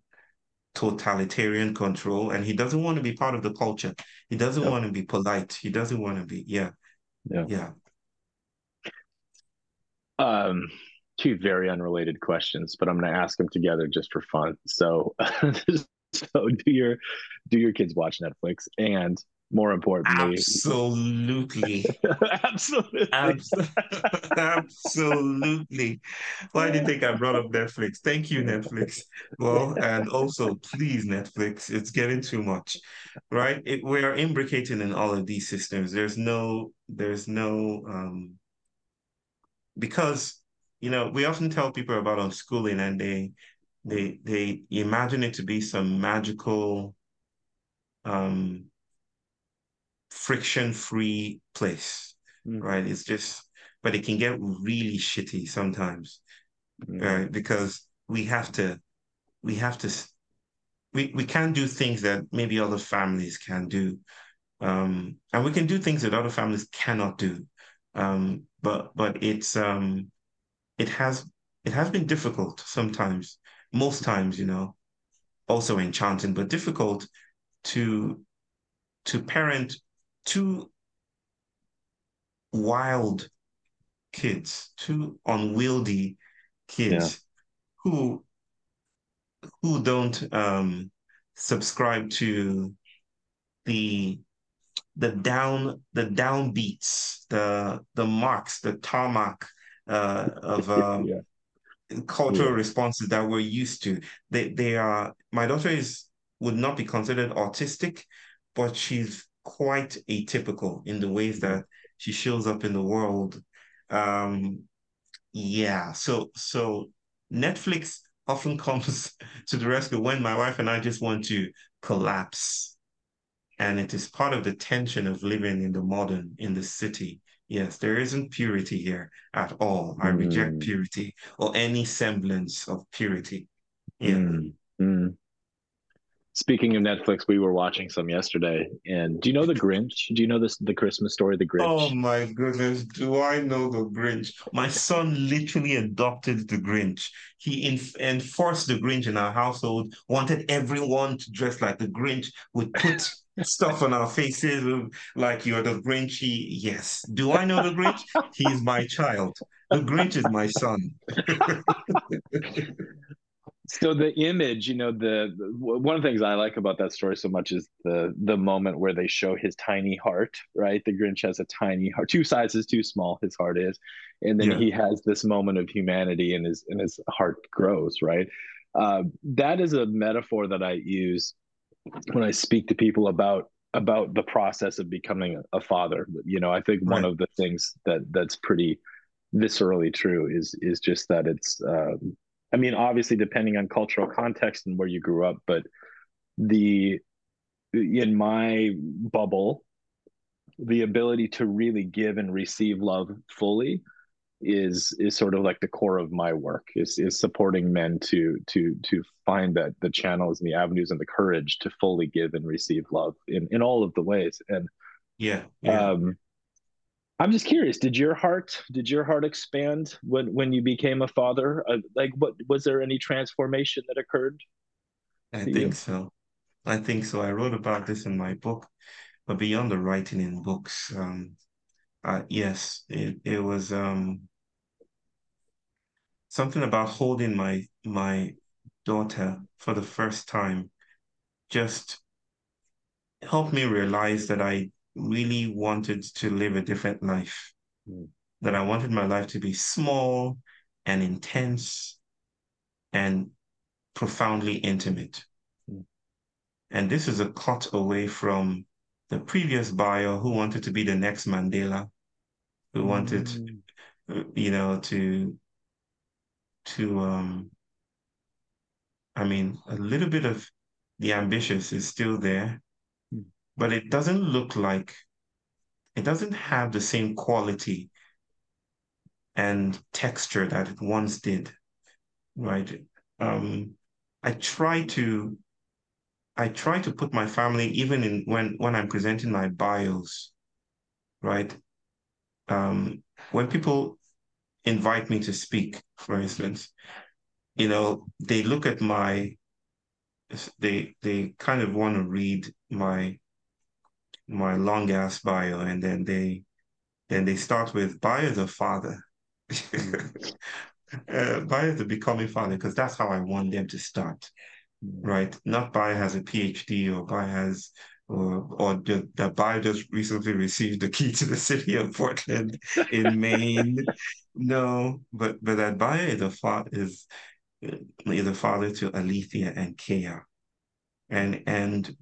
[SPEAKER 3] totalitarian control and he doesn't want to be part of the culture. He doesn't yep. want to be polite. He doesn't want to be yeah.
[SPEAKER 2] Yeah.
[SPEAKER 3] Yeah.
[SPEAKER 2] Um two very unrelated questions but i'm going to ask them together just for fun. So so do your do your kids watch netflix? And more importantly
[SPEAKER 3] absolutely.
[SPEAKER 2] Absolutely.
[SPEAKER 3] Absolutely. Why do you think i brought up netflix? Thank you netflix. Well and also please netflix it's getting too much right? It, we are imbricating in all of these systems. There's no there's no um because you know we often tell people about unschooling and they they they imagine it to be some magical um friction free place, mm. right? It's just, but it can get really shitty sometimes, mm. right? Because we have to, we have to, we, we can't do things that maybe other families can do. Um, and we can do things that other families cannot do. Um, but, but it's, um, it has, it has been difficult sometimes, most times, you know, also enchanting, but difficult to, to parent two wild kids, two unwieldy kids yeah. who who don't um, subscribe to the the down the downbeats, the the marks, the tarmac uh, of um, yeah. Cultural yeah. responses that we're used to. They they are my daughter is would not be considered autistic, but she's quite atypical in the ways that she shows up in the world. Um, yeah, so so Netflix often comes to the rescue when my wife and I just want to collapse. And it is part of the tension of living in the modern, in the city. Yes, there isn't purity here at all. I mm. reject purity or any semblance of purity. Yeah. Mm.
[SPEAKER 2] Mm. Speaking of Netflix, we were watching some yesterday. And do you know the Grinch? Do you know this the Christmas story, The Grinch?
[SPEAKER 3] Oh my goodness, do I know the Grinch? My son literally adopted the Grinch. He inf- enforced the Grinch in our household, wanted everyone to dress like the Grinch, would put stuff on our faces um, like you're the Grinch. He, yes. Do I know the Grinch? He's my child. The Grinch is my son.
[SPEAKER 2] so the image you know the, the, one of the things i like about that story so much is the the moment where they show his tiny heart right the grinch has a tiny heart two sizes too small his heart is and then yeah. he has this moment of humanity and his and his heart grows right uh, that is a metaphor that i use when i speak to people about about the process of becoming a father you know i think right. one of the things that that's pretty viscerally true is is just that it's um, I mean, obviously, depending on cultural context and where you grew up, but the in my bubble, the ability to really give and receive love fully is is sort of like the core of my work is is supporting men to to to find that the channels and the avenues and the courage to fully give and receive love in in all of the ways and
[SPEAKER 3] yeah, yeah. um
[SPEAKER 2] I'm just curious. Did your heart did your heart expand when when you became a father? Uh, like, what was there any transformation that occurred?
[SPEAKER 3] I think you? so. I think so. I wrote about this in my book, but beyond the writing in books, um, uh, yes, it it was um something about holding my my daughter for the first time. Just helped me realize that I really wanted to live a different life. Mm. That I wanted my life to be small and intense and profoundly intimate. Mm. And this is a cut away from the previous Bayo who wanted to be the next Mandela, who mm. wanted, uh, you know, to, to, um, I mean, a little bit of the ambitious is still there, but it doesn't look like it doesn't have the same quality and texture that it once did right? Um i try to i try to put my family even in when when i'm presenting my bios right? Um when people invite me to speak for instance you know they look at my they they kind of want to read my my long ass bio, and then they then they start with Bayo the father. Mm. uh, Bayo the becoming father, because that's how I want them to start. Mm. Right? Not Bayo has a PhD or Bayo has or or the, the Bayo just recently received the key to the city of Portland in Maine. No, but but that Bayo is a father is uh, is a father to Alethea and Kea. And and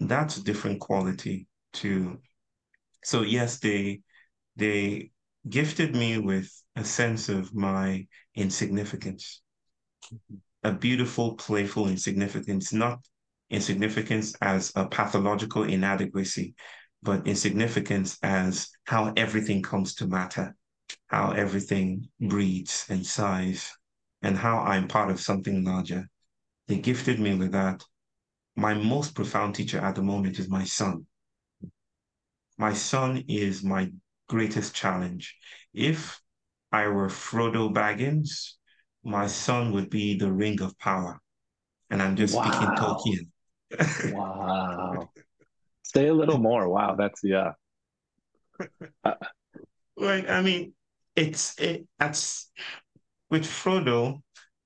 [SPEAKER 3] that's a different quality to so yes they they gifted me with a sense of my insignificance. A beautiful playful insignificance not insignificance as a pathological inadequacy but insignificance as how everything comes to matter how everything breathes and sighs and how i'm part of something larger. They gifted me with that. My most profound teacher at the moment is my son my son is my greatest challenge. If I were Frodo Baggins, my son would be the Ring of Power. And I'm just wow. speaking Tolkien.
[SPEAKER 2] wow. Say a little more. Wow, that's yeah.
[SPEAKER 3] Uh, like I mean, it's it that's with Frodo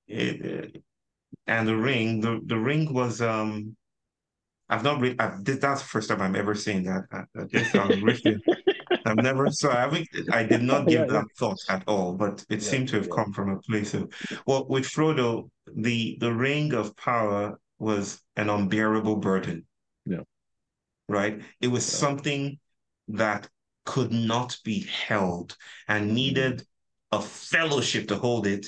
[SPEAKER 3] it, and the ring. The the ring was um I've not read. I've, that's the first time I'm ever saying that. I, I just I'm riffing. I've never. So I haven't. I did not give yeah, that yeah. thought at all. But it yeah, seemed to have come from a place of. Well, with Frodo, the the ring of power was an unbearable burden.
[SPEAKER 2] Yeah.
[SPEAKER 3] Right. It was something that could not be held and mm-hmm. needed a fellowship to hold it,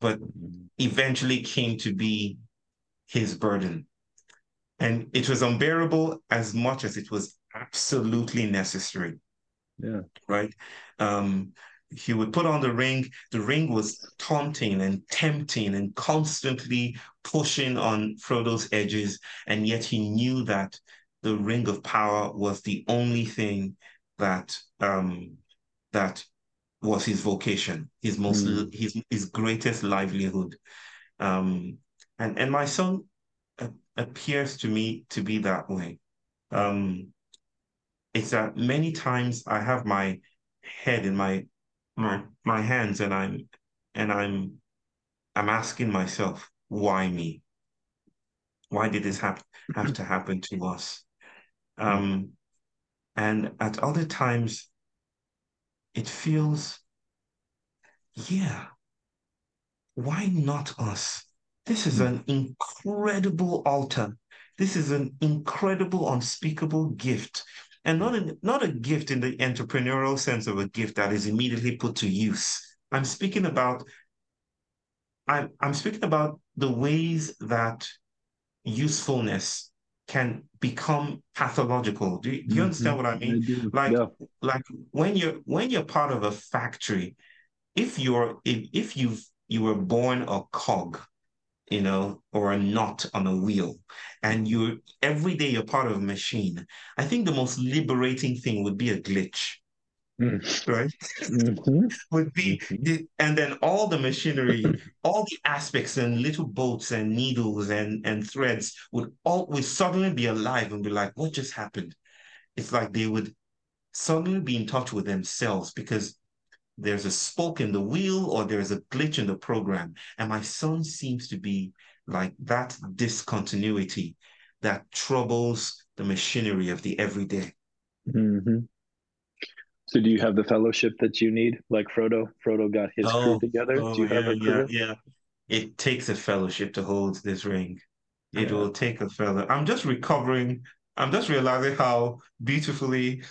[SPEAKER 3] but mm-hmm. eventually came to be his burden and it was unbearable as much as it was absolutely necessary.
[SPEAKER 2] Yeah.
[SPEAKER 3] Right. Um, he would put on the ring. The ring was taunting and tempting and constantly pushing on Frodo's edges, and yet he knew that the ring of power was the only thing that um, that was his vocation, his most mm. his his greatest livelihood. Um, and and my son appears to me to be that way. Um, it's that many times I have my head in my my my hands and I'm and I'm I'm asking myself, why me? Why did this have have to happen to us? Um, and at other times, it feels, yeah, why not us? This is an incredible altar. This is an incredible, unspeakable gift. And not a, not a gift in the entrepreneurial sense of a gift that is immediately put to use. I'm speaking about I'm, I'm speaking about the ways that usefulness can become pathological. Do, you, do you understand mm-hmm. what I mean? I like, yeah. like when you're when you're part of a factory, if you're if, if you've you were born a cog, you know, or a knot on a wheel, and you every day you're part of a machine. I think the most liberating thing would be a glitch. Mm. Right? Mm-hmm. would be mm-hmm. the, and then all the machinery, all the aspects and little bolts and needles and, and threads would all would suddenly be alive and be like, what just happened? It's like they would suddenly be in touch with themselves because there's a spoke in the wheel or there's a glitch in the program. And my son seems to be like that discontinuity that troubles the machinery of the everyday.
[SPEAKER 2] Mm-hmm. So do you have the fellowship that you need, like Frodo? Frodo got his oh, crew together. Oh, do you
[SPEAKER 3] yeah,
[SPEAKER 2] have a crew?
[SPEAKER 3] Yeah, yeah. It takes a fellowship to hold this ring. It yeah. will take a fellow. I'm just recovering. I'm just realizing how beautifully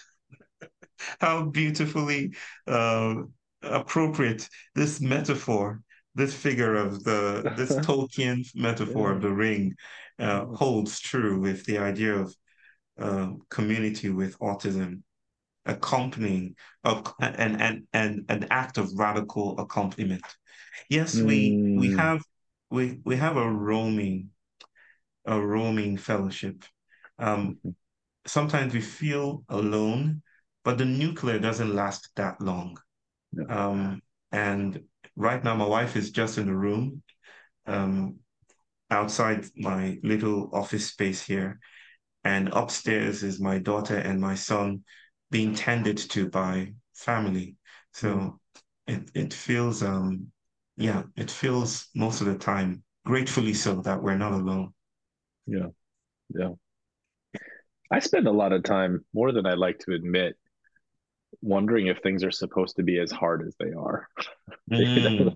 [SPEAKER 3] how beautifully uh, appropriate this metaphor, this figure of the this Tolkien metaphor of the ring uh, holds true with the idea of uh, community with autism accompanying a, an, an, an, an act of radical accompaniment. Yes, we mm. we have we we have a roaming a roaming fellowship. Um, mm-hmm. sometimes we feel alone but the nuclear doesn't last that long. No. Um, and right now, my wife is just in the room um, outside my little office space here. And upstairs is my daughter and my son being tended to by family. So mm. it, it feels, um, yeah, it feels most of the time, gratefully so, that we're not alone.
[SPEAKER 2] Yeah. Yeah. I spend a lot of time, more than I'd like to admit, wondering if things are supposed to be as hard as they are. Mm.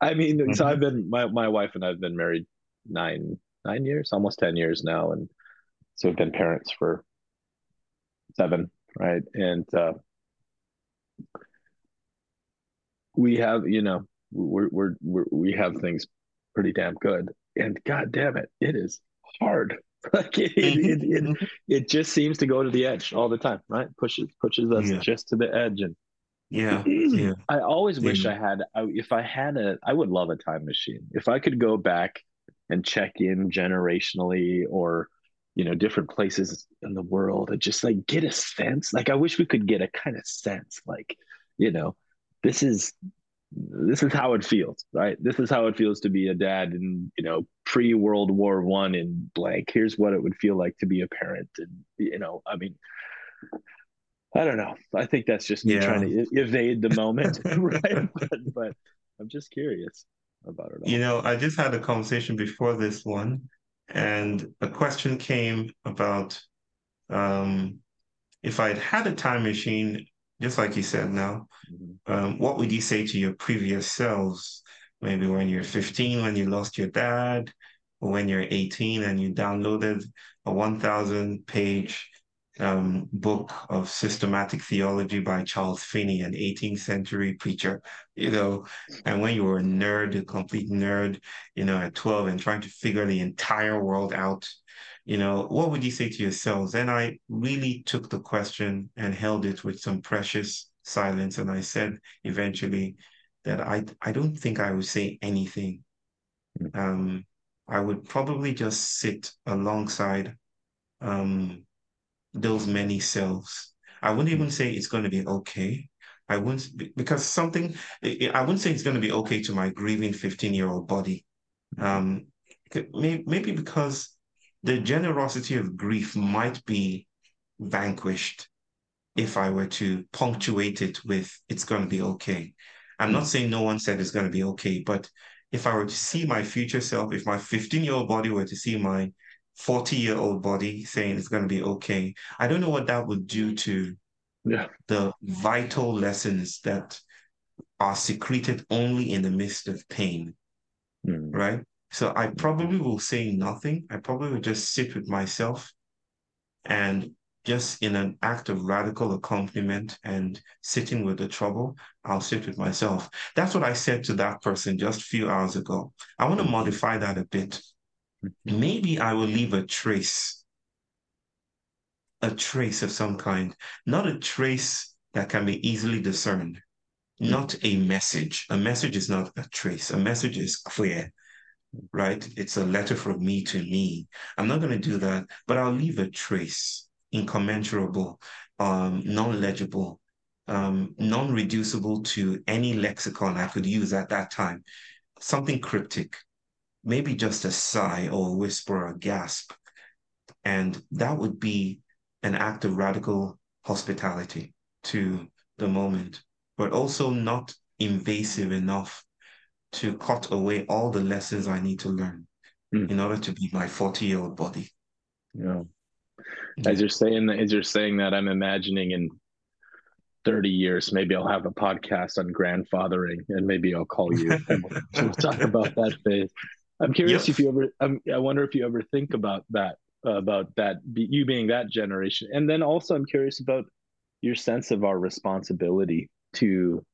[SPEAKER 2] I mean, mm-hmm. so I've been my my wife and I've been married nine nine years, almost ten years now, and so we've been parents for seven, right? And uh, we have, you know, we're, we're we're we have things pretty damn good, and god damn it, it is hard like it, it, it, it, mm-hmm. it, just seems to go to the edge all the time, right? Pushes pushes us yeah. just to the edge, and
[SPEAKER 3] yeah, yeah.
[SPEAKER 2] I always wish I had. If I had a, I would love a time machine. If I could go back and check in generationally, or you know, different places in the world, and just like get a sense. Like I wish we could get a kind of sense, like you know, this is this is how it feels, right? This is how it feels to be a dad in, you know, pre World War One in blank. Here's what it would feel like to be a parent, and you know, I mean, I don't know. I think that's just me yeah. trying to evade the moment, right? But, but, I'm just curious about it.
[SPEAKER 3] All. You know, I just had a conversation before this one, and a question came about um, if I'd had a time machine just like you said now, mm-hmm. um, what would you say to your previous selves? Maybe when you're 15, when you lost your dad, or when you're 18 and you downloaded a 1,000 page um, book of systematic theology by Charles Finney, an 18th century preacher, you know, and when you were a nerd, a complete nerd, you know, at 12 and trying to figure the entire world out you know, what would you say to yourselves? And I really took the question and held it with some precious silence. And I said eventually that I I don't think I would say anything.
[SPEAKER 2] Mm.
[SPEAKER 3] Um, I would probably just sit alongside um, those many selves. I wouldn't even say it's going to be okay. I wouldn't because something I wouldn't say it's going to be okay to my grieving 15 year old body. Um, maybe because the generosity of grief might be vanquished if I were to punctuate it with it's going to be okay. I'm not saying no one said it's going to be okay, but if I were to see my future self, if my 15 year old body were to see my 40 year old body saying it's going to be okay, I don't know what that would do to
[SPEAKER 2] yeah.
[SPEAKER 3] the vital lessons that are secreted only in the midst of pain.
[SPEAKER 2] Mm.
[SPEAKER 3] Right. So I probably will say nothing. I probably will just sit with myself and just in an act of radical accompaniment and sitting with the trouble, I'll sit with myself. That's what I said to that person just a few hours ago. I want to modify that a bit. Maybe I will leave a trace, a trace of some kind, not a trace that can be easily discerned, not a message. A message is not a trace, a message is clear right? It's a letter from me to me. I'm not going to do that, but I'll leave a trace incommensurable, um, non-legible, um, non-reducible to any lexicon I could use at that time. Something cryptic, maybe just a sigh or a whisper or a gasp. And that would be an act of radical hospitality to the moment, but also not invasive enough to cut away all the lessons I need to learn mm. in order to be my 40 year old body.
[SPEAKER 2] Yeah as you're saying as you're saying that i'm imagining in 30 years maybe i'll have a podcast on grandfathering and maybe i'll call you we'll talk about that phase i'm curious yep. if you ever I'm, i wonder if you ever think about that uh, about that you being that generation. And then also i'm curious about your sense of our responsibility to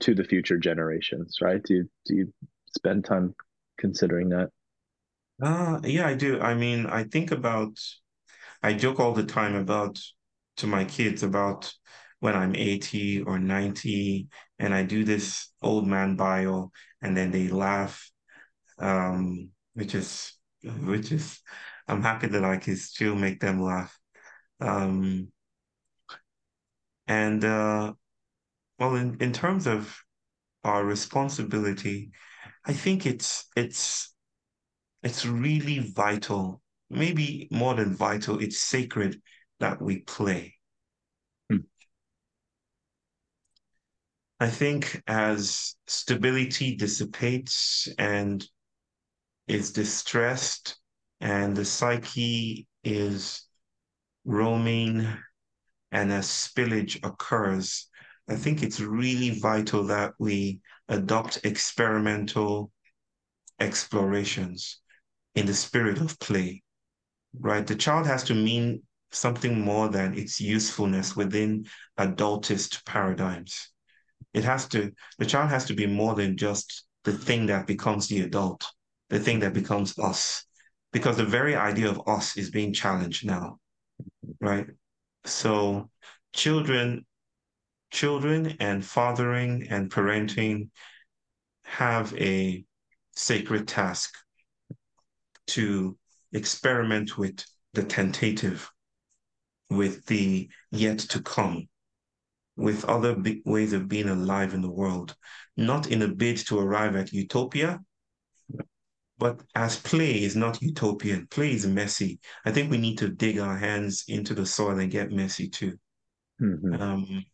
[SPEAKER 2] to the future generations right? Do you, do you spend time considering that?
[SPEAKER 3] Uh yeah i do. I mean i think about I joke all the time about to my kids about when I'm 80 or 90 and I do this old man bio and then they laugh, um, which is, which is, I'm happy that I can still make them laugh. Um, and, uh, well, in, in terms of our responsibility, I think it's, it's, it's really vital maybe more than vital, it's sacred that we play. Hmm. I think as stability dissipates and is distressed and the psyche is roaming and a spillage occurs, I think it's really vital that we adopt experimental explorations in the spirit of play right? The child has to mean something more than its usefulness within adultist paradigms. It has to, the child has to be more than just the thing that becomes the adult, the thing that becomes us, because the very idea of us is being challenged now, right? So children, children and fathering and parenting have a sacred task to experiment with the tentative, with the yet to come, with other ways of being alive in the world, not in a bid to arrive at utopia, but as play is not utopian, play is messy. I think we need to dig our hands into the soil and get messy too. Mm-hmm. Um,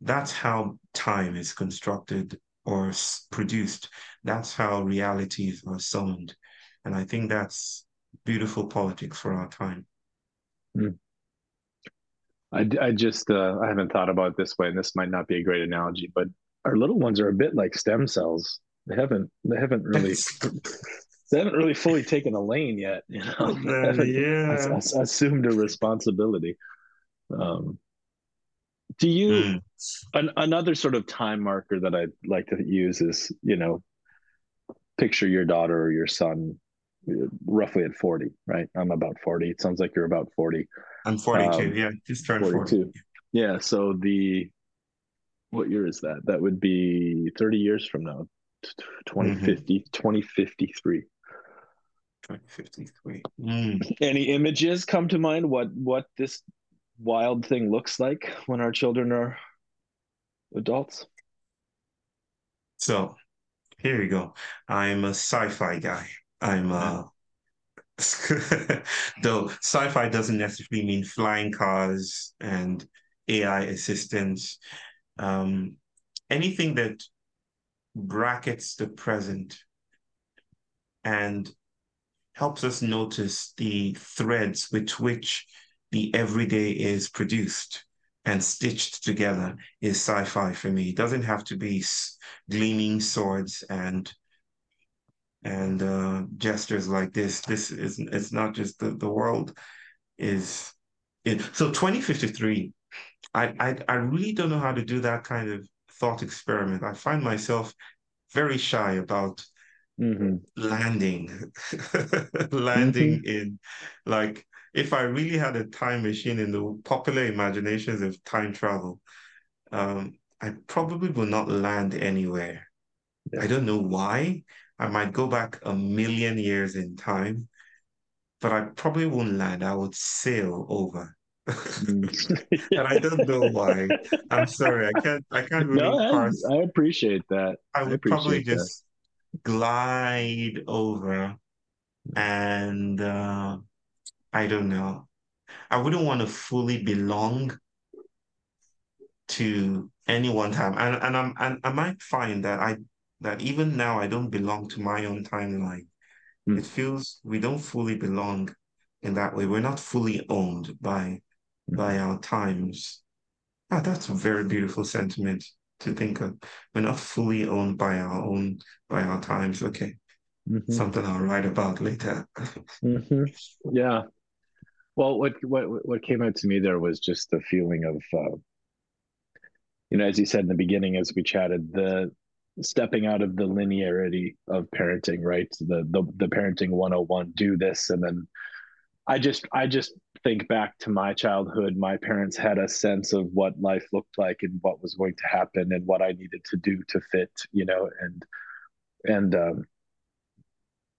[SPEAKER 3] that's how time is constructed or produced. That's how realities are summoned. And I think that's beautiful politics for our time.
[SPEAKER 2] Mm. I, I just uh, I haven't thought about it this way, and this might not be a great analogy, but our little ones are a bit like stem cells. They haven't they haven't really they haven't really fully taken a lane yet. You know,
[SPEAKER 3] uh, yeah,
[SPEAKER 2] assumed a responsibility. Um, do you mm. an, another sort of time marker that I'd like to use is you know picture your daughter or your son roughly at 40, right? I'm about 40. It sounds like you're about 40.
[SPEAKER 3] I'm 42. Um, yeah, just turned 42. 40.
[SPEAKER 2] Yeah. So the what year is that? That would be 30 years from now, 2050, mm-hmm. 2053.
[SPEAKER 3] 2053. Mm.
[SPEAKER 2] Any images come to mind what what this wild thing looks like when our children are adults?
[SPEAKER 3] So here you go. I'm a sci-fi guy. I'm a though sci-fi doesn't necessarily mean flying cars and AI assistants. Um, anything that brackets the present and helps us notice the threads with which the everyday is produced and stitched together is sci-fi for me. It doesn't have to be gleaming swords and and uh, gestures like this. This is it's not just the, the world is it. So 2053, I, I I really don't know how to do that kind of thought experiment. I find myself very shy about mm-hmm. landing, landing mm-hmm. in like if I really had a time machine in the popular imaginations of time travel, um, I probably will not land anywhere. Yeah. I don't know why. I might go back a million years in time, but I probably won't land. I would sail over. Mm. and I don't know why. I'm sorry. I can't I can't really no,
[SPEAKER 2] parse. I appreciate that.
[SPEAKER 3] I would I probably just glide over and uh, I don't know. I wouldn't want to fully belong to any one time. And and I'm and I might find that I that even now I don't belong to my own timeline. Mm. It feels we don't fully belong in that way. We're not fully owned by. By our times. Ah, that's a very beautiful sentiment to think of. We're not fully owned by our own by our times. Okay. Mm-hmm. Something I'll write about later.
[SPEAKER 2] mm-hmm. Yeah, well, what what what came out to me there was just the feeling of, uh, you know, as you said in the beginning, as we chatted, the stepping out of the linearity of parenting, right? The the the parenting 101, do this, and then I just I just think back to my childhood. My parents had a sense of what life looked like and what was going to happen and what I needed to do to fit, you know, and and um,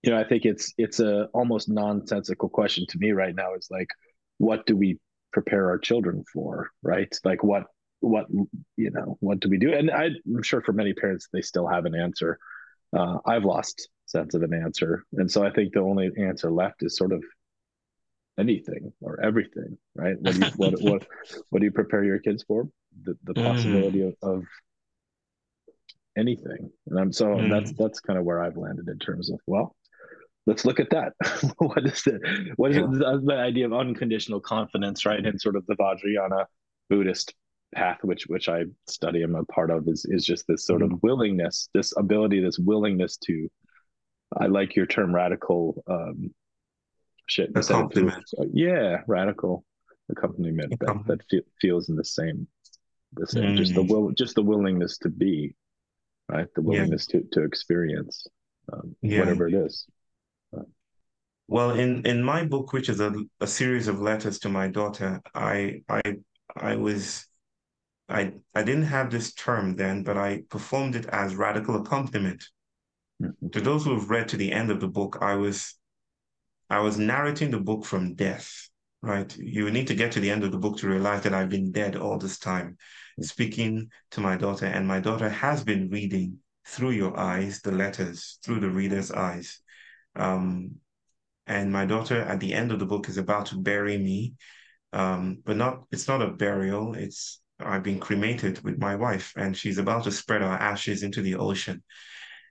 [SPEAKER 2] you know, I think it's it's a almost nonsensical question to me right now. Is like, what do we prepare our children for, right? Like, what what you know, what do we do? And I, am sure for many parents, they still have an answer. Uh, I've lost sense of an answer, and so I think the only answer left is sort of anything or everything, right? What do you, what, what, what do you prepare your kids for? The, the mm. possibility mm. of, of anything, and I'm so mm. that's that's kind of where I've landed in terms of well, let's look at that. what is it? What is yeah. it, the idea of unconditional confidence, right? And sort of the Vajrayana Buddhist path, which which I study, I'm a part of, is is just this sort mm-hmm. of willingness, this ability, this willingness to. I like your term, radical. Um, shit, yeah, radical accompaniment, that that fe- feels in the same, the same. Mm-hmm. Just the will, just the willingness to be, right? The willingness yeah. to to experience um, yeah. whatever it is.
[SPEAKER 3] Well, in in my book, which is a, a series of letters to my daughter, I I I was I I didn't have this term then, but I performed it as radical accompaniment. Mm-hmm. To those who have read to the end of the book, I was I was narrating the book from death. Right, you need to get to the end of the book to realize that I've been dead all this time, speaking to my daughter, and my daughter has been reading through your eyes the letters, through the reader's eyes. Um, and my daughter at the end of the book is about to bury me um, but not it's not a burial it's i've been cremated with my wife and she's about to spread our ashes into the ocean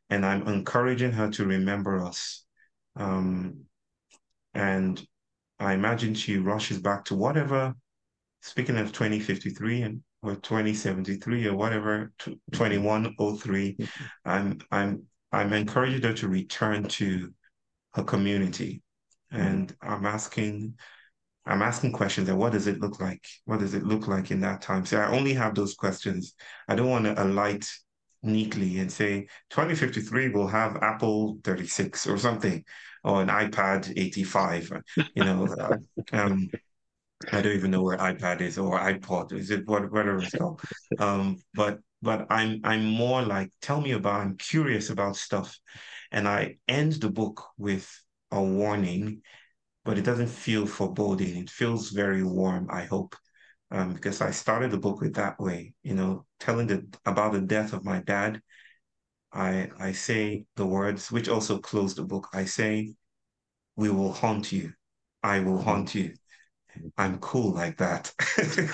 [SPEAKER 3] and i'm encouraging her to remember us um, and i imagine she rushes back to whatever speaking of 2053 and or 2073 or whatever 2103 mm-hmm. mm-hmm. i'm i'm i'm encouraging her to return to her community. Mm-hmm. And I'm asking, I'm asking questions and what does it look like? What does it look like in that time? So I only have those questions. I don't want to alight neatly and say 2053 will have Apple 36 or something, or an iPad 85. You know, um, I don't even know where iPad is or iPod. Is it what whatever it's called? Um, but but I'm I'm more like tell me about. I'm curious about stuff, and I end the book with a warning, but it doesn't feel foreboding. It feels very warm. I hope. Um, because I started the book with that way, you know, telling the about the death of my dad. I I say the words, which also close the book. I say, "We will haunt you. I will haunt you." I'm cool like that.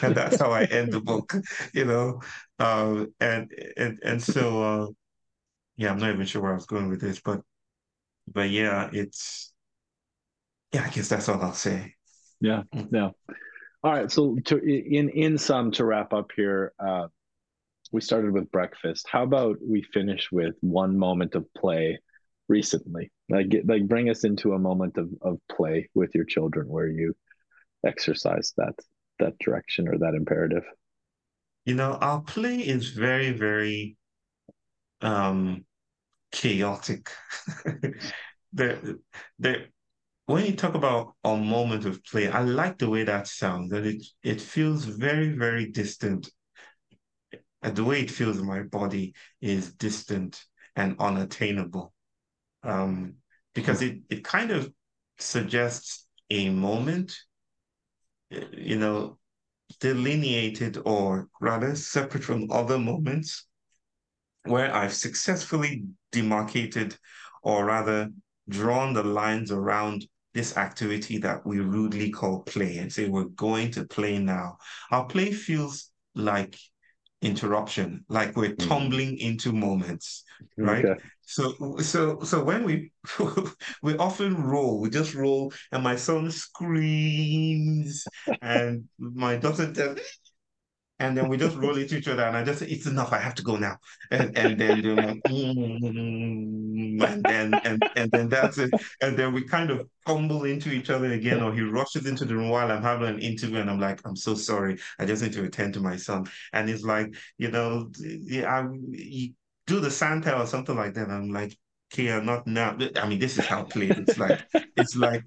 [SPEAKER 3] and that's how I end the book, you know. Uh, and and and so uh, yeah, I'm not even sure where I was going with this, but but yeah, it's yeah, I guess that's all I'll say.
[SPEAKER 2] Yeah, yeah. All right. So to in in sum to wrap up here, uh, we started with breakfast. How about we finish with one moment of play recently? Like like bring us into a moment of of play with your children where you exercise that that direction or that imperative
[SPEAKER 3] you know our play is very very um chaotic the the when you talk about a moment of play i like the way that sounds that it it feels very very distant and the way it feels in my body is distant and unattainable um because it it kind of suggests a moment you know, delineated or rather separate from other moments where I've successfully demarcated or rather drawn the lines around this activity that we rudely call play and say we're going to play now. Our play feels like interruption, like we're mm. tumbling into moments, right? Okay. So so so when we we often roll, we just roll, and my son screams, and my daughter tells and then we just roll into each other and I just say, it's enough, I have to go now. And and then like, mm, and then and, and then that's it. And then we kind of fumble into each other again, or he rushes into the room while I'm having an interview and I'm like, I'm so sorry. I just need to attend to my son. And he's like, you know, I you do the Santa or something like that. I'm like, Kia, not now. I mean, this is how play. It's like it's like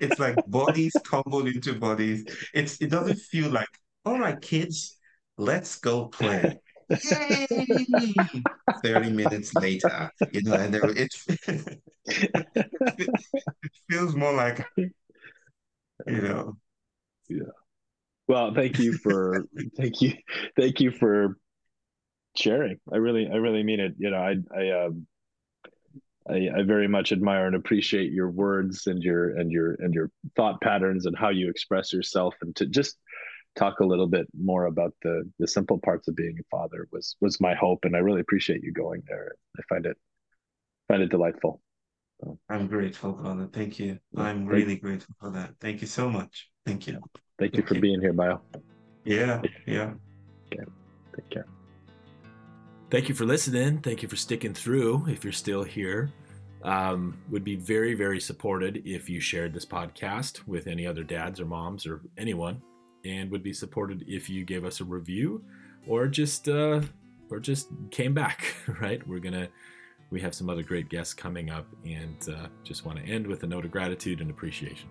[SPEAKER 3] it's like bodies tumble into bodies. It's it doesn't feel like all right, kids, let's go play. Yay! 30 minutes later, you know, and there, it, it feels more like, you know.
[SPEAKER 2] Yeah. Well, thank you for, thank you, thank you for sharing. I really, I really mean it. You know, I, I, um, I, I, very much admire and appreciate your words and your and your and your thought patterns and how you express yourself and to just talk a little bit more about the the simple parts of being a father was was my hope and i really appreciate you going there. I find it find it delightful.
[SPEAKER 3] So. i'm grateful father thank you. I'm thank really grateful for that. Thank you so much. Thank you.
[SPEAKER 2] Thank you for you. being here Bayo
[SPEAKER 3] yeah yeah.
[SPEAKER 2] Okay. take care.
[SPEAKER 1] Thank you for listening. Thank you for sticking through if you're still here. Um, would be very very supported if you shared this podcast with any other dads or moms or anyone and would be supported if you gave us a review or just uh, or just came back. Right? We're gonna we have some other great guests coming up, and uh, just want to end with a note of gratitude and appreciation.